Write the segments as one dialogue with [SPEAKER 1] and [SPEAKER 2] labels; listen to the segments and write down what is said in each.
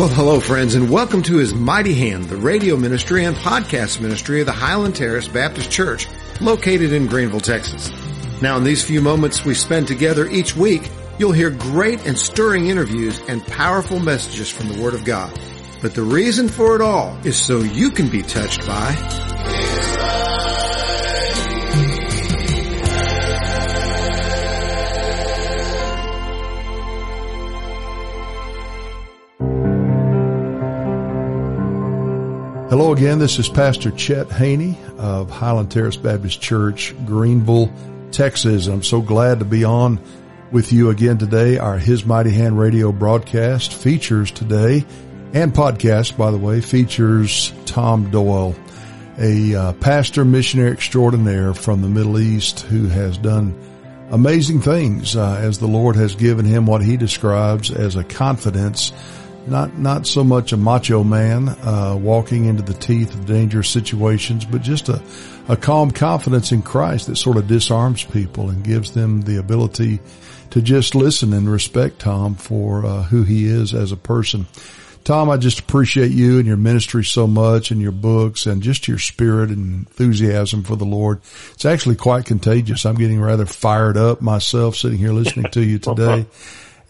[SPEAKER 1] Well, hello friends and welcome to His Mighty Hand, the radio ministry and podcast ministry of the Highland Terrace Baptist Church located in Greenville, Texas. Now in these few moments we spend together each week, you'll hear great and stirring interviews and powerful messages from the Word of God. But the reason for it all is so you can be touched by
[SPEAKER 2] Hello again. This is Pastor Chet Haney of Highland Terrace Baptist Church, Greenville, Texas. I'm so glad to be on with you again today. Our His Mighty Hand radio broadcast features today and podcast, by the way, features Tom Doyle, a uh, pastor missionary extraordinaire from the Middle East who has done amazing things uh, as the Lord has given him what he describes as a confidence not not so much a macho man uh, walking into the teeth of dangerous situations, but just a, a calm confidence in Christ that sort of disarms people and gives them the ability to just listen and respect Tom for uh, who he is as a person. Tom, I just appreciate you and your ministry so much and your books and just your spirit and enthusiasm for the Lord. It's actually quite contagious. I'm getting rather fired up myself sitting here listening to you today.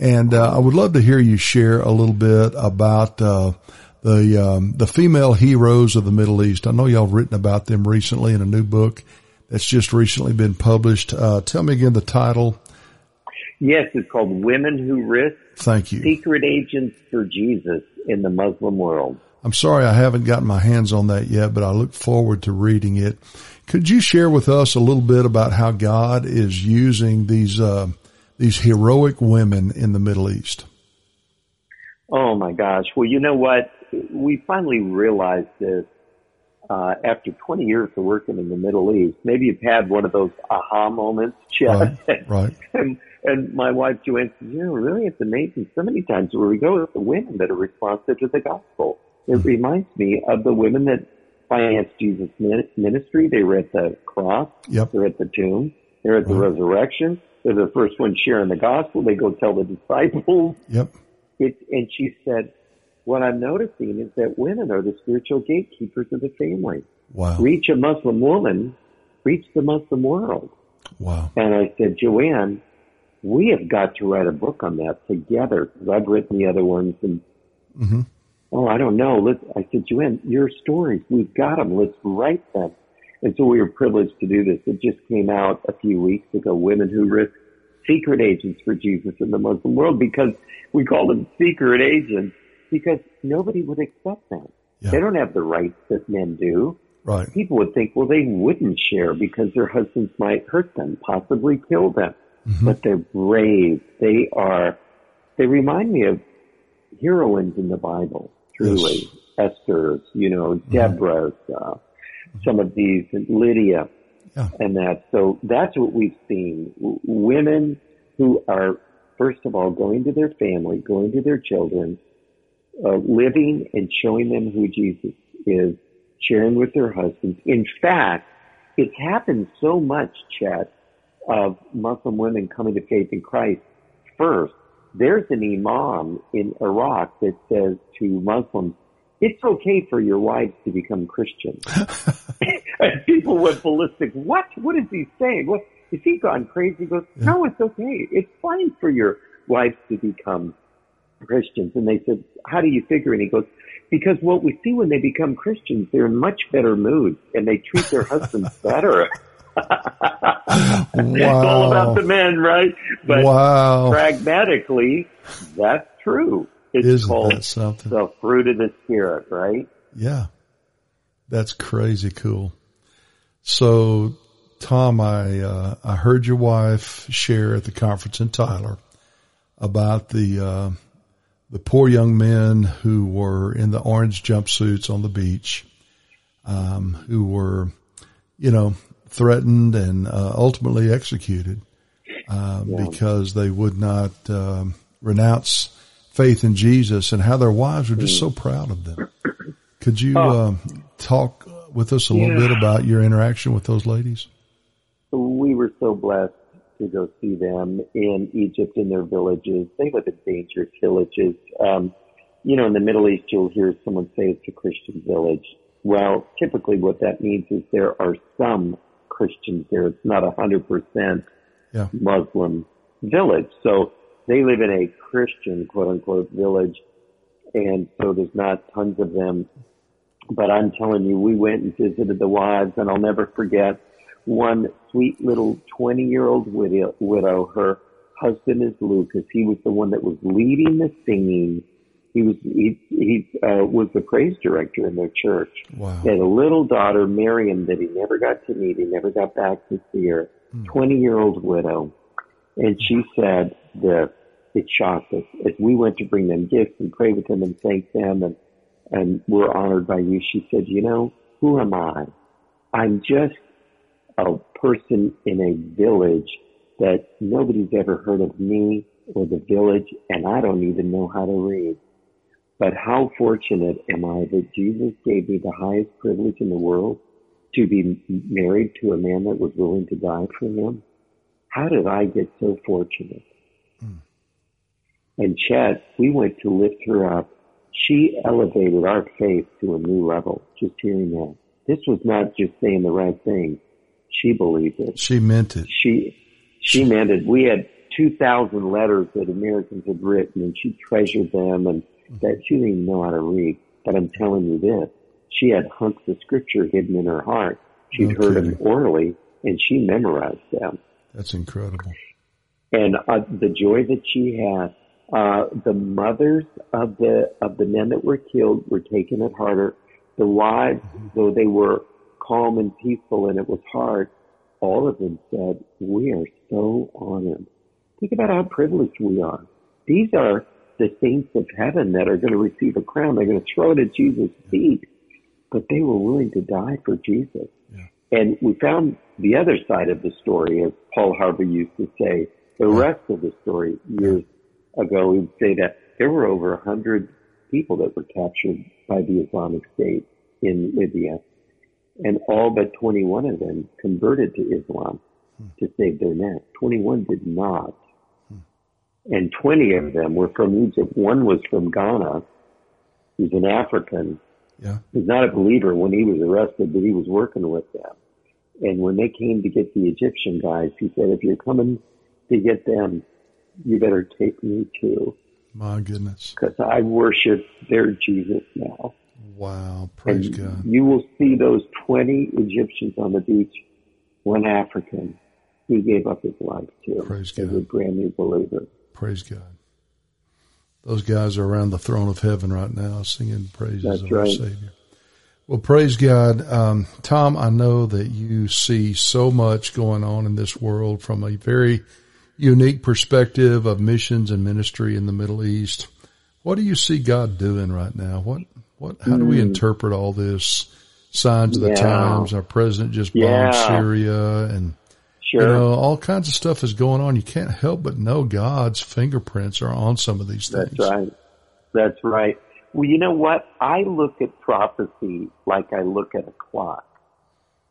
[SPEAKER 2] And uh, I would love to hear you share a little bit about uh, the um, the female heroes of the Middle East. I know y'all have written about them recently in a new book that's just recently been published. Uh, tell me again the title.
[SPEAKER 3] Yes, it's called Women Who Risk.
[SPEAKER 2] Thank you.
[SPEAKER 3] Secret Agents for Jesus in the Muslim World.
[SPEAKER 2] I'm sorry I haven't gotten my hands on that yet, but I look forward to reading it. Could you share with us a little bit about how God is using these uh, these heroic women in the Middle East?
[SPEAKER 3] Oh my gosh. Well, you know what? We finally realized this uh, after 20 years of working in the Middle East. Maybe you've had one of those aha moments, Chet.
[SPEAKER 2] Right. right.
[SPEAKER 3] and, and my wife Joanne says, you know, really, it's amazing. So many times where we go, it's the women that are responsive to the gospel. It mm-hmm. reminds me of the women that financed Jesus' ministry. They were at the cross.
[SPEAKER 2] Yep.
[SPEAKER 3] They're at the tomb. They're at the right. resurrection. They're the first ones sharing the gospel. They go tell the disciples.
[SPEAKER 2] Yep.
[SPEAKER 3] It, and she said, what I'm noticing is that women are the spiritual gatekeepers of the family.
[SPEAKER 2] Wow.
[SPEAKER 3] Reach a Muslim woman, reach the Muslim world.
[SPEAKER 2] Wow.
[SPEAKER 3] And I said, Joanne, we have got to write a book on that together because I've written the other ones and, mm-hmm. oh, I don't know. Let's, I said, Joanne, your stories, we've got them. Let's write them. And so we were privileged to do this. It just came out a few weeks ago, Women Who Risk Secret Agents for Jesus in the Muslim World, because we call them secret agents because nobody would accept them. Yeah. They don't have the rights that men do.
[SPEAKER 2] Right.
[SPEAKER 3] People would think, well, they wouldn't share because their husbands might hurt them, possibly kill them. Mm-hmm. But they're brave. They are, they remind me of heroines in the Bible, truly. Yes. Esther's, you know, mm-hmm. Deborah's, uh, some of these, Lydia, yeah. and that. So that's what we've seen. women who are, first of all, going to their family, going to their children, uh, living and showing them who Jesus is, sharing with their husbands. In fact, it's happened so much, Chet, of Muslim women coming to faith in Christ first. There's an imam in Iraq that says to Muslims, it's okay for your wives to become Christians. and people went ballistic. What? What is he saying? What? Is he gone crazy? He goes, no, it's okay. It's fine for your wives to become Christians. And they said, how do you figure? And he goes, because what we see when they become Christians, they're in much better moods and they treat their husbands better. wow. It's all about the men, right? But
[SPEAKER 2] wow.
[SPEAKER 3] pragmatically, that's true. It's
[SPEAKER 2] Isn't
[SPEAKER 3] called
[SPEAKER 2] something?
[SPEAKER 3] the fruit of the spirit, right?
[SPEAKER 2] Yeah. That's crazy cool. So Tom, I, uh, I heard your wife share at the conference in Tyler about the, uh, the poor young men who were in the orange jumpsuits on the beach, um, who were, you know, threatened and uh, ultimately executed uh, yeah. because they would not um, renounce faith in Jesus and how their wives were just mm. so proud of them. Could you oh. um, talk with us a little yeah. bit about your interaction with those ladies?
[SPEAKER 3] We were so blessed to go see them in Egypt in their villages. They live in dangerous villages. Um, you know, in the Middle East, you'll hear someone say it's a Christian village. Well, typically what that means is there are some Christians there. It's not a hundred percent Muslim village. So they live in a Christian quote unquote village. And so there's not tons of them. But I'm telling you, we went and visited the wives and I'll never forget one sweet little 20 year old widow, widow. Her husband is Lucas. He was the one that was leading the singing. He was, he, he, uh, was the praise director in their church.
[SPEAKER 2] Wow.
[SPEAKER 3] He had a little daughter, Miriam, that he never got to meet. He never got back to see her. 20 year old widow. And she said this, it shocked us. As we went to bring them gifts and pray with them and thank them and, and we're honored by you, she said, you know, who am I? I'm just a person in a village that nobody's ever heard of me or the village and I don't even know how to read. But how fortunate am I that Jesus gave me the highest privilege in the world to be married to a man that was willing to die for him? How did I get so fortunate? Hmm. And Chet, we went to lift her up. She elevated our faith to a new level, just hearing that. This was not just saying the right thing. She believed it.
[SPEAKER 2] She meant it.
[SPEAKER 3] She, she meant it. We had 2,000 letters that Americans had written and she treasured them and that she didn't even know how to read. But I'm telling you this, she had hunks of scripture hidden in her heart. She'd
[SPEAKER 2] No
[SPEAKER 3] heard them orally and she memorized them
[SPEAKER 2] That's incredible.
[SPEAKER 3] and uh, the joy that she had. Uh, the mothers of the of the men that were killed were taking it harder. The wives, though they were calm and peaceful, and it was hard, all of them said, "We are so honored." Think about how privileged we are. These are the saints of heaven that are going to receive a crown. They're going to throw it at Jesus' feet, but they were willing to die for Jesus. And we found the other side of the story, as Paul Harvey used to say, the rest of the story years ago, we would say that there were over a hundred people that were captured by the Islamic State in Libya. And all but 21 of them converted to Islam hmm. to save their neck. 21 did not. And 20 of them were from Egypt. One was from Ghana. He's an African
[SPEAKER 2] Yeah.
[SPEAKER 3] was not a believer when he was arrested, but he was working with them. And when they came to get the Egyptian guys, he said, if you're coming to get them, you better take me too,
[SPEAKER 2] My goodness.
[SPEAKER 3] because I worship their Jesus now.
[SPEAKER 2] Wow. Praise
[SPEAKER 3] and
[SPEAKER 2] God.
[SPEAKER 3] you will see those 20 Egyptians on the beach, one African, he gave up his life to
[SPEAKER 2] Praise
[SPEAKER 3] as
[SPEAKER 2] God.
[SPEAKER 3] a brand new believer.
[SPEAKER 2] Praise God. Those guys are around the throne of heaven right now singing praises
[SPEAKER 3] That's
[SPEAKER 2] of our. Savior. Well, praise God. Um, Tom, I know that you see so much going on in this world from a very unique perspective of missions and ministry in the Middle East. What do you see God doing right now? What, what, how do we interpret all this signs of the
[SPEAKER 3] Hmm. Yeah.
[SPEAKER 2] times? Our president just bombed
[SPEAKER 3] Yeah.
[SPEAKER 2] Syria and
[SPEAKER 3] Sure.
[SPEAKER 2] you know, all kinds of stuff is going on. You can't help but know God's fingerprints are on some of these things.
[SPEAKER 3] That's right. That's right. Well, you know what? I look at prophecy like I look at a clock.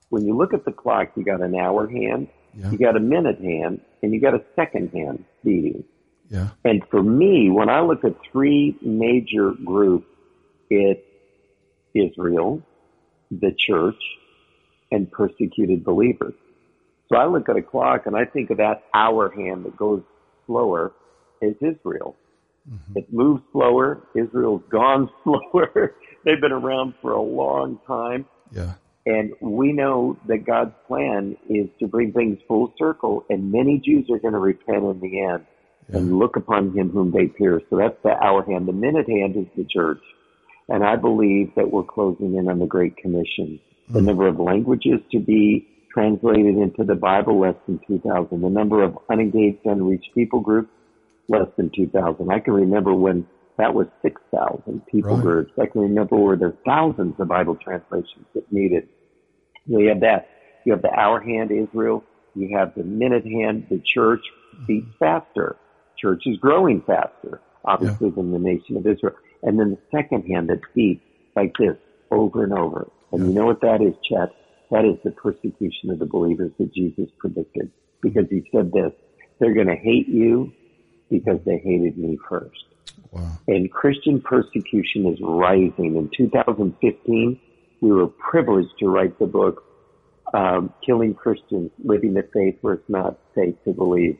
[SPEAKER 3] When you look at the clock, you got an hour hand,
[SPEAKER 2] Yeah.
[SPEAKER 3] you got a minute hand, and you got a second hand beating.
[SPEAKER 2] Yeah.
[SPEAKER 3] And for me, when I look at three major groups, it's Israel, the church, and persecuted believers. So I look at a clock and I think of that hour hand that goes slower as Israel. Mm-hmm. It moves slower. Israel's gone slower. They've been around for a long time.
[SPEAKER 2] Yeah.
[SPEAKER 3] And we know that God's plan is to bring things full circle and many Jews are going to repent in the end and look upon him whom they pierced. So that's the hour hand. The minute hand is the church. And I believe that we're closing in on the Great Commission. The hmm. number of languages to be translated into the Bible, less than 2,000. The number of unengaged, unreached people groups, less than 2,000. I can remember when that was 6,000 people
[SPEAKER 2] Right.
[SPEAKER 3] groups. I can remember where there are thousands of Bible translations that needed. You have that. You have the hour hand Israel. You have the minute hand. The church beats faster. Church is growing faster, obviously, than the nation of Israel. And then the second hand that beats like this over and over. And you know what that is, Chet? That is the persecution of the believers that Jesus predicted. Because he said this, they're going to hate you. because they hated me first.
[SPEAKER 2] Wow.
[SPEAKER 3] And Christian persecution is rising. In 2015, we were privileged to write the book, um, Killing Christians, Living the Faith Where It's Not Safe to Believe.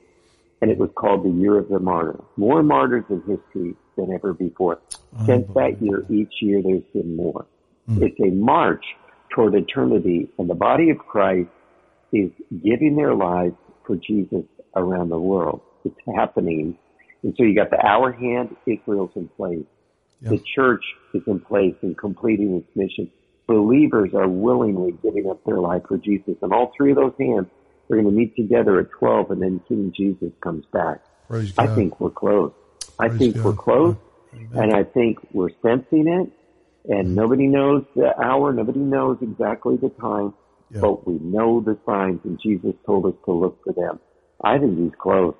[SPEAKER 3] And it was called the Year of the Martyr. More martyrs in history than ever before. Since that year, each year there's been more. Mm. It's a march toward eternity and the body of Christ is giving their lives for Jesus around the world. It's happening. And so you got the hour hand, Israel's in place. The church is in place and completing its mission. Believers are willingly giving up their life for Jesus. And all three of those hands are going to meet together at 12 and then King Jesus comes back. I think we're close. Praise I think God. we're close. And I think we're sensing it. And mm-hmm. nobody knows the hour. Nobody knows exactly the time. But we know the signs. And Jesus told us to look for them. I think he's close.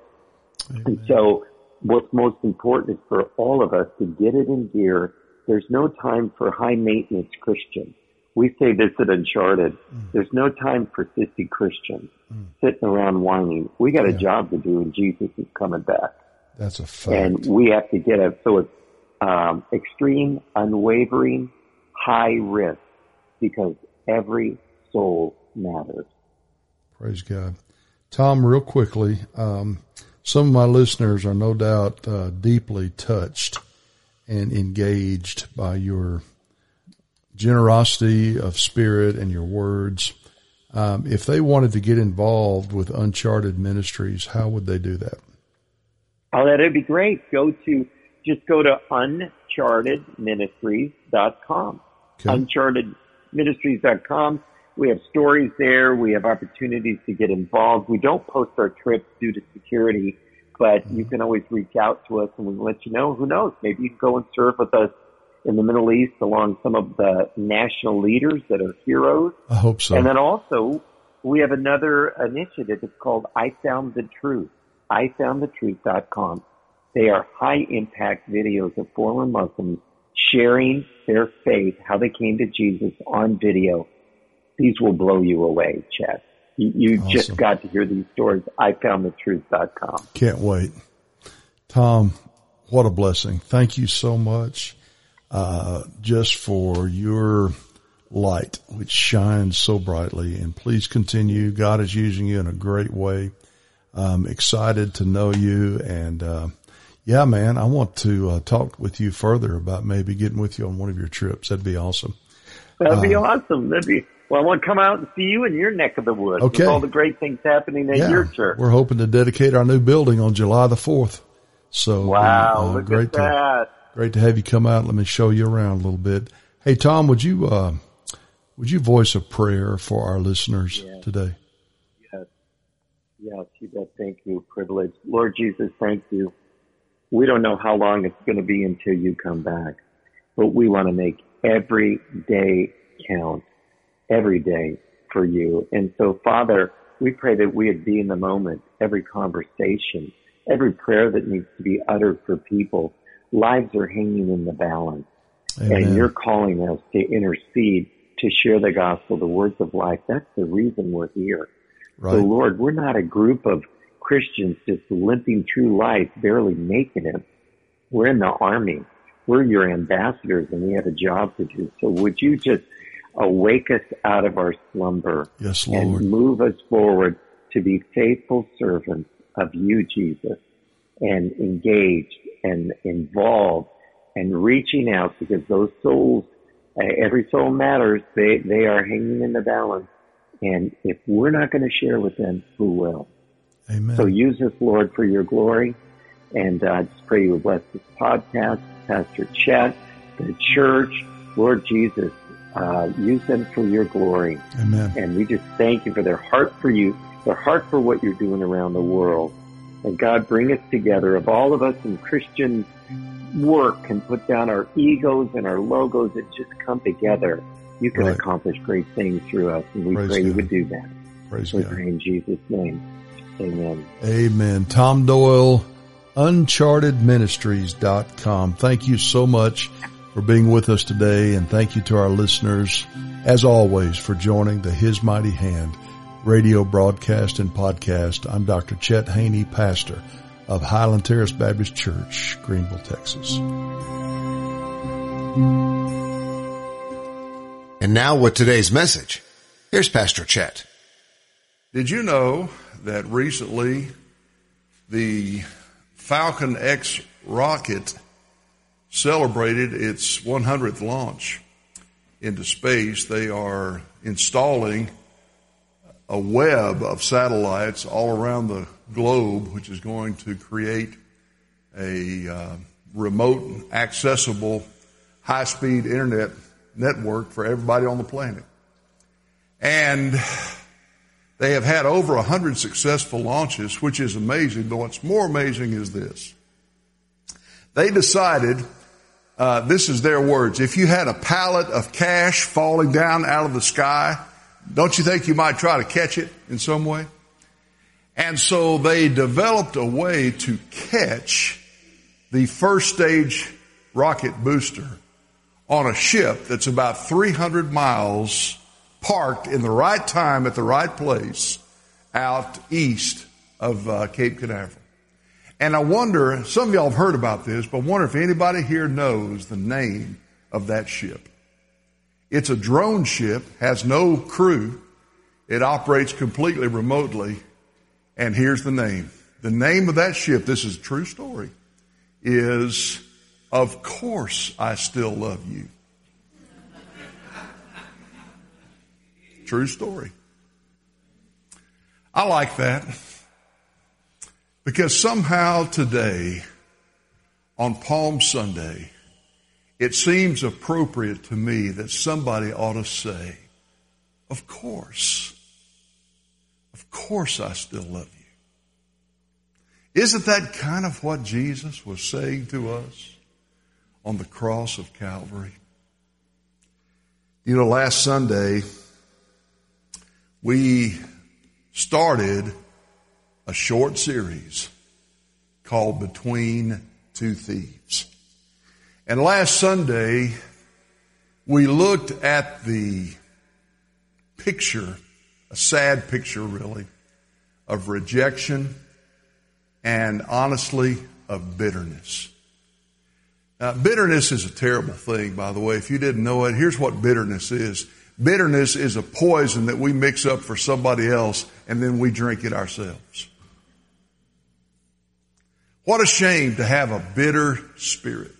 [SPEAKER 3] Amen. And so what's most important is for all of us to get it in gear. There's no time for high maintenance Christians. We say this at Uncharted. Mm. There's no time for sissy Christians mm. sitting around whining. We got a job to do and Jesus is coming back.
[SPEAKER 2] That's a fact.
[SPEAKER 3] And we have to get it. So it's um, extreme, unwavering, high risk because every soul matters.
[SPEAKER 2] Praise God. Tom, real quickly, um, some of my listeners are no doubt uh, deeply touched and engaged by your generosity of spirit and your words. Um, if they wanted to get involved with Uncharted Ministries, how would they do that?
[SPEAKER 3] Oh, that'd be great. Go to just go to unchartedministries.com. Okay. Unchartedministries.com. We have stories there. We have opportunities to get involved. We don't post our trips due to security, but you can always reach out to us and we can let you know. Who knows? Maybe you can go and serve with us in the Middle East along some of the national leaders that are heroes.
[SPEAKER 2] I hope so.
[SPEAKER 3] And then also we have another initiative. It's called I Found the Truth. IFoundTheTruth.com. They are high impact videos of former Muslims sharing their faith, how they came to Jesus on video. These will blow you away, Chet. You, you awesome. just got to hear these stories. IFoundTheTruth.com.
[SPEAKER 2] Can't wait. Tom, what a blessing. Thank you so much, uh, just for your light, which shines so brightly. And please continue. God is using you in a great way. I'm excited to know you and, uh, yeah, man, I want to uh, talk with you further about maybe getting with you on one of your trips. That'd be awesome.
[SPEAKER 3] That'd be uh, awesome. That'd be, well, I want to come out and see you in your neck of the woods okay. with all the great things happening at yeah, your church.
[SPEAKER 2] We're hoping to dedicate our new building on July the 4th. So,
[SPEAKER 3] wow, uh, look great at that.
[SPEAKER 2] To, great to have you come out. Let me show you around a little bit. Hey, Tom, would you, uh, would you voice a prayer for our listeners yes. today?
[SPEAKER 3] Yes. Yes, you bet. Thank you. Privilege. Lord Jesus, thank you we don't know how long it's going to be until you come back, but we want to make every day count, every day for you. And so, Father, we pray that we would be in the moment, every conversation, every prayer that needs to be uttered for people. Lives are hanging in the balance. Amen. And you're calling us to intercede, to share the gospel, the words of life. That's the reason we're here. Right. So, Lord, we're not a group of Christians just limping through life, barely making it. We're in the army. We're your ambassadors and we have a job to do. So would you just awake us out of our slumber
[SPEAKER 2] yes,
[SPEAKER 3] Lord. and move us forward to be faithful servants of you, Jesus, and engaged and involved and reaching out because those souls, uh, every soul matters. They, they are hanging in the balance. And if we're not going to share with them, who will?
[SPEAKER 2] Amen.
[SPEAKER 3] So use this, Lord, for your glory. And I uh, just pray you would bless this podcast, Pastor Chet, the church, Lord Jesus. Uh, use them for your glory.
[SPEAKER 2] Amen.
[SPEAKER 3] And we just thank you for their heart for you, their heart for what you're doing around the world. And God, bring us together. Of all of us in Christian work and put down our egos and our logos and just come together, you can right. accomplish great things through us. And we Praise pray God. you would do that.
[SPEAKER 2] Praise
[SPEAKER 3] we
[SPEAKER 2] God.
[SPEAKER 3] pray in Jesus' name. Amen.
[SPEAKER 2] Amen. Tom Doyle, unchartedministries.com. Thank you so much for being with us today. And thank you to our listeners, as always, for joining the His Mighty Hand radio broadcast and podcast. I'm Dr. Chet Haney, pastor of Highland Terrace Baptist Church, Greenville, Texas.
[SPEAKER 1] And now with today's message, here's Pastor Chet.
[SPEAKER 2] Did you know that recently the Falcon X rocket celebrated its 100th launch into space? They are installing a web of satellites all around the globe, which is going to create a uh, remote, accessible, high speed internet network for everybody on the planet. And they have had over a hundred successful launches, which is amazing. But what's more amazing is this. They decided, uh, this is their words, if you had a pallet of cash falling down out of the sky, don't you think you might try to catch it in some way? And so they developed a way to catch the first stage rocket booster on a ship that's about 300 miles parked in the right time at the right place out east of uh, Cape Canaveral. And I wonder, some of y'all have heard about this, but I wonder if anybody here knows the name of that ship. It's a drone ship, has no crew. It operates completely remotely. And here's the name. The name of that ship, this is a true story, is of course I still love you. True story. I like that because somehow today, on Palm Sunday, it seems appropriate to me that somebody ought to say, Of course, of course I still love you. Isn't that kind of what Jesus was saying to us? on the cross of Calvary. You know, last Sunday, we started a short series called Between Two Thieves. And last Sunday, we looked at the picture, a sad picture really, of rejection and honestly of bitterness. Uh, bitterness is a terrible thing, by the way. If you didn't know it, here's what bitterness is. Bitterness is a poison that we mix up for somebody else and then we drink it ourselves. What a shame to have a bitter spirit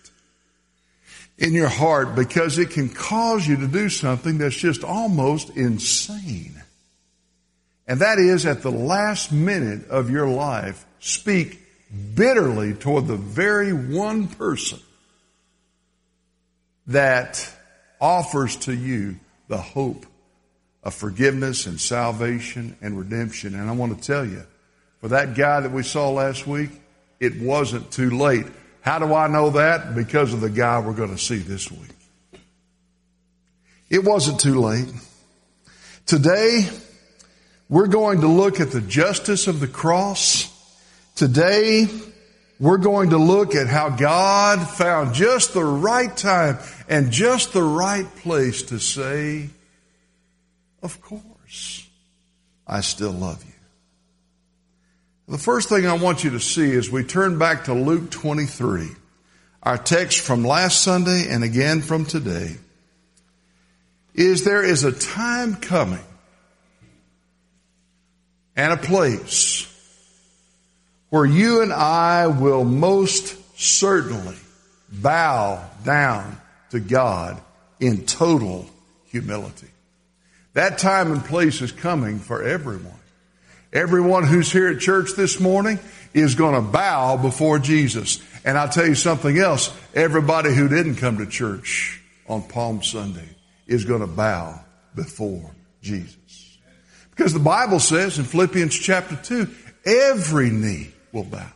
[SPEAKER 2] in your heart because it can cause you to do something that's just almost insane. And that is at the last minute of your life, speak bitterly toward the very one person that offers to you the hope of forgiveness and salvation and redemption. And I want to tell you, for that guy that we saw last week, it wasn't too late. How do I know that? Because of the guy we're going to see this week. It wasn't too late. Today, we're going to look at the justice of the cross. Today, we're going to look at how God found just the right time and just the right place to say, of course, I still love you. The first thing I want you to see is we turn back to Luke 23, our text from last Sunday and again from today, is there is a time coming and a place where you and I will most certainly bow down to God in total humility. That time and place is coming for everyone. Everyone who's here at church this morning is going to bow before Jesus. And I'll tell you something else. Everybody who didn't come to church on Palm Sunday is going to bow before Jesus. Because the Bible says in Philippians chapter 2, every knee will bow.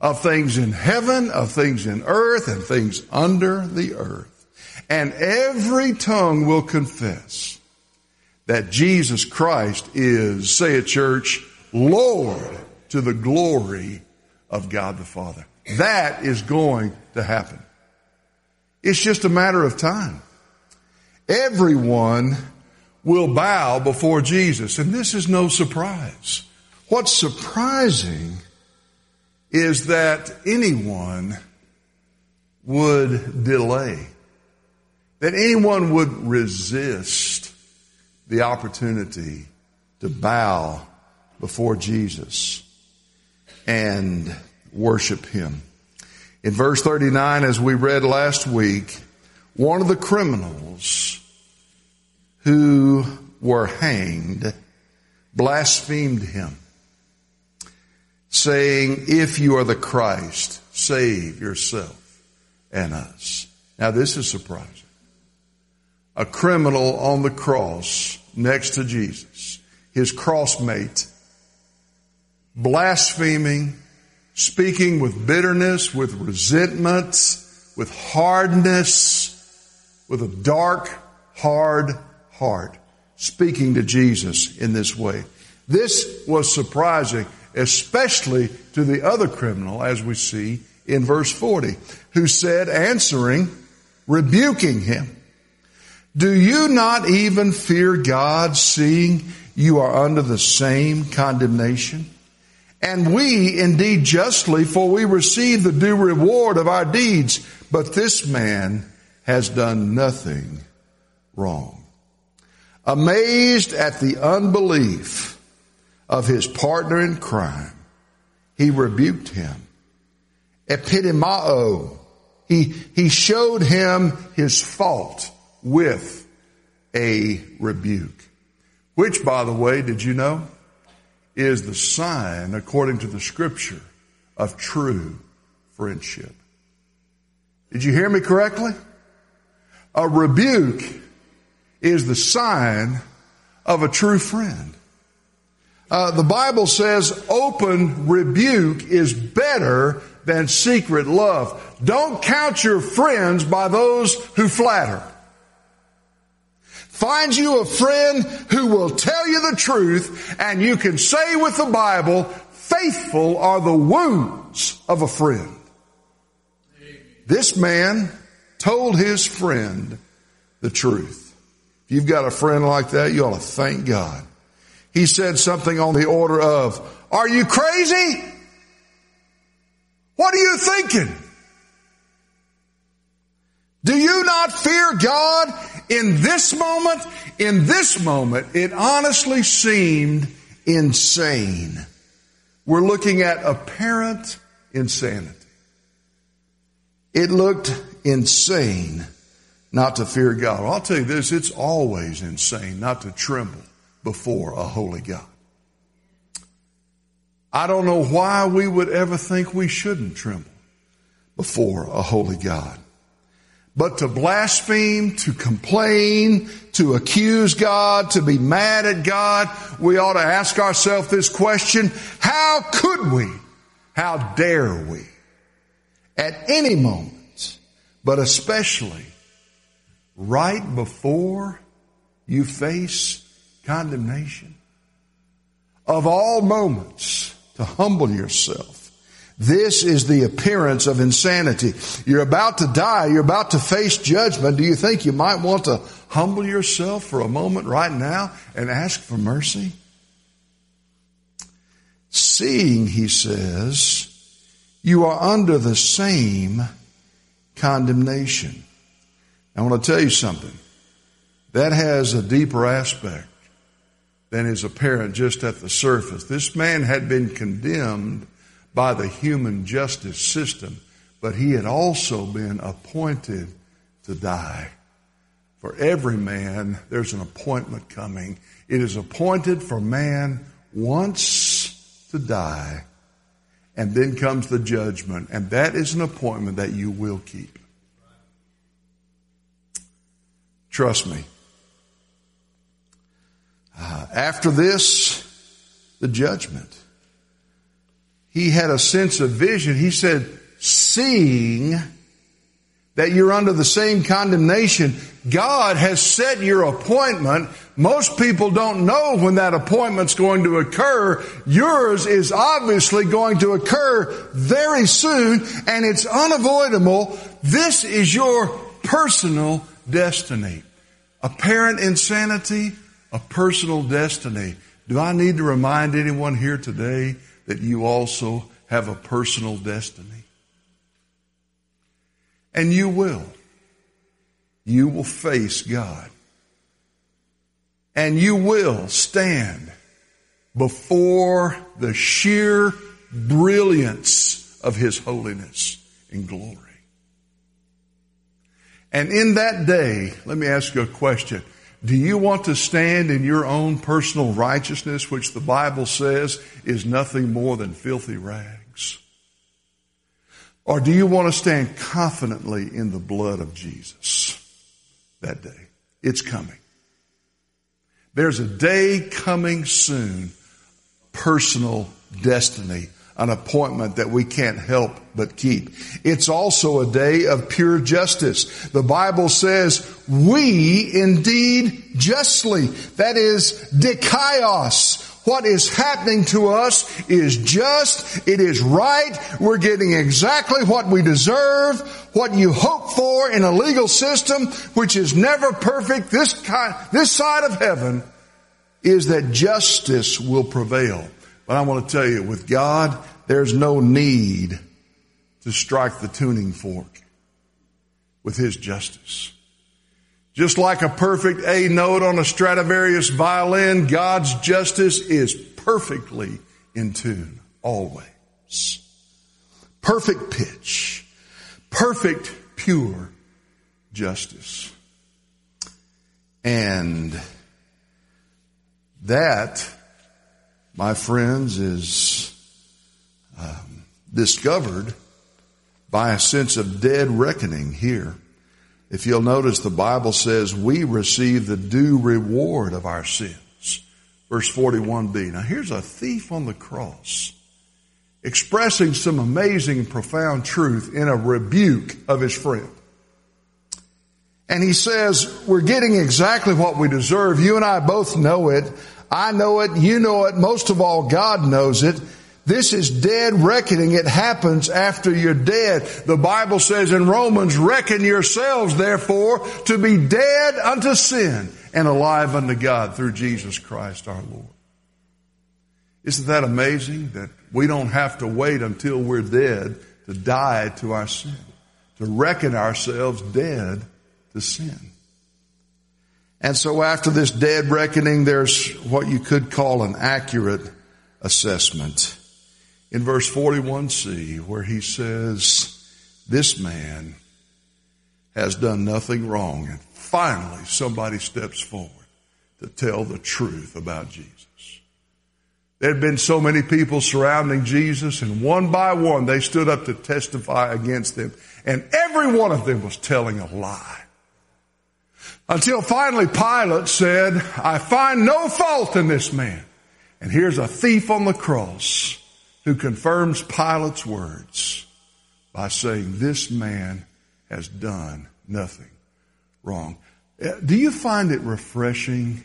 [SPEAKER 2] Of things in heaven, of things in earth, and things under the earth. And every tongue will confess that Jesus Christ is, say it church, Lord to the glory of God the Father. That is going to happen. It's just a matter of time. Everyone will bow before Jesus, and this is no surprise. What's surprising is that anyone would delay, that anyone would resist the opportunity to bow before Jesus and worship Him. In verse 39, as we read last week, one of the criminals who were hanged blasphemed him, saying, If you are the Christ, save yourself and us. Now this is surprising. A criminal on the cross next to Jesus, his crossmate, blaspheming, speaking with bitterness, with resentment, with hardness, with a dark, hard heart, speaking to Jesus in this way. This was surprising, especially to the other criminal, as we see in verse 40, who said, answering, rebuking him, Do you not even fear God, seeing you are under the same condemnation? And we indeed justly, for we receive the due reward of our deeds, but this man has done nothing wrong. Amazed at the unbelief of his partner in crime, he rebuked him. Epitimao. He, he showed him his fault with a rebuke. Which, by the way, did you know, is the sign, according to the scripture, of true friendship. Did you hear me correctly? A rebuke is the sign of a true friend. Uh, the Bible says open rebuke is better than secret love. Don't count your friends by those who flatter. Find you a friend who will tell you the truth and you can say with the Bible, faithful are the wounds of a friend. This man told his friend the truth. If you've got a friend like that, you ought to thank God. He said something on the order of, are you crazy? What are you thinking? Do you not fear God in this moment? In this moment, it honestly seemed insane. We're looking at apparent insanity. It looked insane not to fear God. I'll tell you this, it's always insane not to tremble before a holy God. I don't know why we would ever think we shouldn't tremble before a holy God. But to blaspheme, to complain, to accuse God, to be mad at God, we ought to ask ourselves this question, how could we? How dare we? At any moment, but especially right before you face condemnation. Of all moments to humble yourself. This is the appearance of insanity. You're about to die. You're about to face judgment. Do you think you might want to humble yourself for a moment right now and ask for mercy? Seeing, he says, you are under the same condemnation. I want to tell you something. That has a deeper aspect than is apparent just at the surface. This man had been condemned by the human justice system, but he had also been appointed to die. For every man, there's an appointment coming. It is appointed for man once to die, and then comes the judgment, and that is an appointment that you will keep. Trust me. Uh, after this, the judgment. He had a sense of vision. He said, seeing that you're under the same condemnation, God has set your appointment. Most people don't know when that appointment's going to occur. Yours is obviously going to occur very soon and it's unavoidable. This is your personal destiny. Apparent insanity, a personal destiny. Do I need to remind anyone here today that you also have a personal destiny. And you will. You will face God. And you will stand before the sheer brilliance of His holiness and glory. And in that day, let me ask you a question. Do you want to stand in your own personal righteousness, which the Bible says is nothing more than filthy rags? Or do you want to stand confidently in the blood of Jesus that day? It's coming. There's a day coming soon, personal destiny an appointment that we can't help but keep. It's also a day of pure justice. The Bible says, we indeed justly, that is dikaios, what is happening to us is just, it is right, we're getting exactly what we deserve, what you hope for in a legal system which is never perfect, this kind, this side of heaven, is that justice will prevail. But I want to tell you, with God, there's no need to strike the tuning fork with His justice. Just like a perfect A note on a Stradivarius violin, God's justice is perfectly in tune, always. Perfect pitch, perfect, pure justice. And that my friends, is um, discovered by a sense of dead reckoning here. If you'll notice, the Bible says we receive the due reward of our sins. Verse 41b. Now here's a thief on the cross expressing some amazing profound truth in a rebuke of his friend. And he says, we're getting exactly what we deserve. You and I both know it. I know it, you know it, most of all, God knows it. This is dead reckoning. It happens after you're dead. The Bible says in Romans, reckon yourselves therefore to be dead unto sin and alive unto God through Jesus Christ our Lord. Isn't that amazing that we don't have to wait until we're dead to die to our sin, to reckon ourselves dead to sin? And so after this dead reckoning, there's what you could call an accurate assessment. In verse 41c, where he says, this man has done nothing wrong. And finally, somebody steps forward to tell the truth about Jesus. There had been so many people surrounding Jesus, and one by one they stood up to testify against him, and every one of them was telling a lie. Until finally Pilate said, I find no fault in this man. And here's a thief on the cross who confirms Pilate's words by saying, this man has done nothing wrong. Uh, do you find it refreshing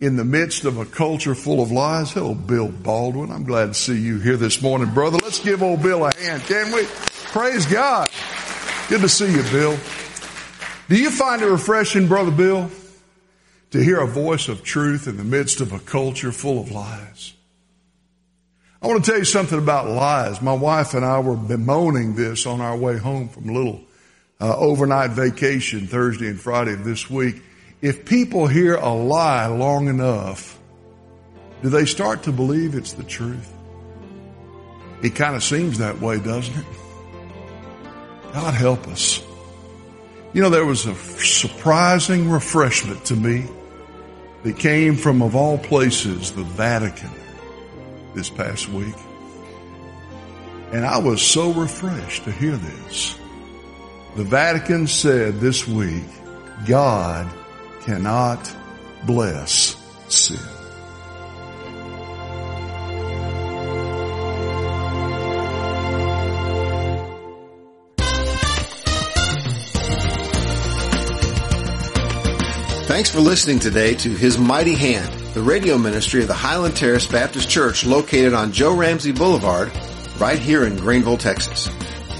[SPEAKER 2] in the midst of a culture full of lies? Hello, Bill Baldwin. I'm glad to see you here this morning, brother. Let's give old Bill a hand, can we? Praise God. Good to see you, Bill. Do you find it refreshing, Brother Bill, to hear a voice of truth in the midst of a culture full of lies? I want to tell you something about lies. My wife and I were bemoaning this on our way home from a little uh, overnight vacation Thursday and Friday of this week. If people hear a lie long enough, do they start to believe it's the truth? It kind of seems that way, doesn't it? God help us. You know, there was a surprising refreshment to me that came from, of all places, the Vatican this past week. And I was so refreshed to hear this. The Vatican said this week, God cannot bless sin.
[SPEAKER 1] Thanks for listening today to His Mighty Hand, the radio ministry of the Highland Terrace Baptist Church located on Joe Ramsey Boulevard, right here in Greenville, Texas.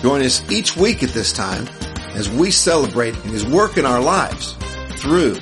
[SPEAKER 1] Join us each week at this time as we celebrate His work in our lives through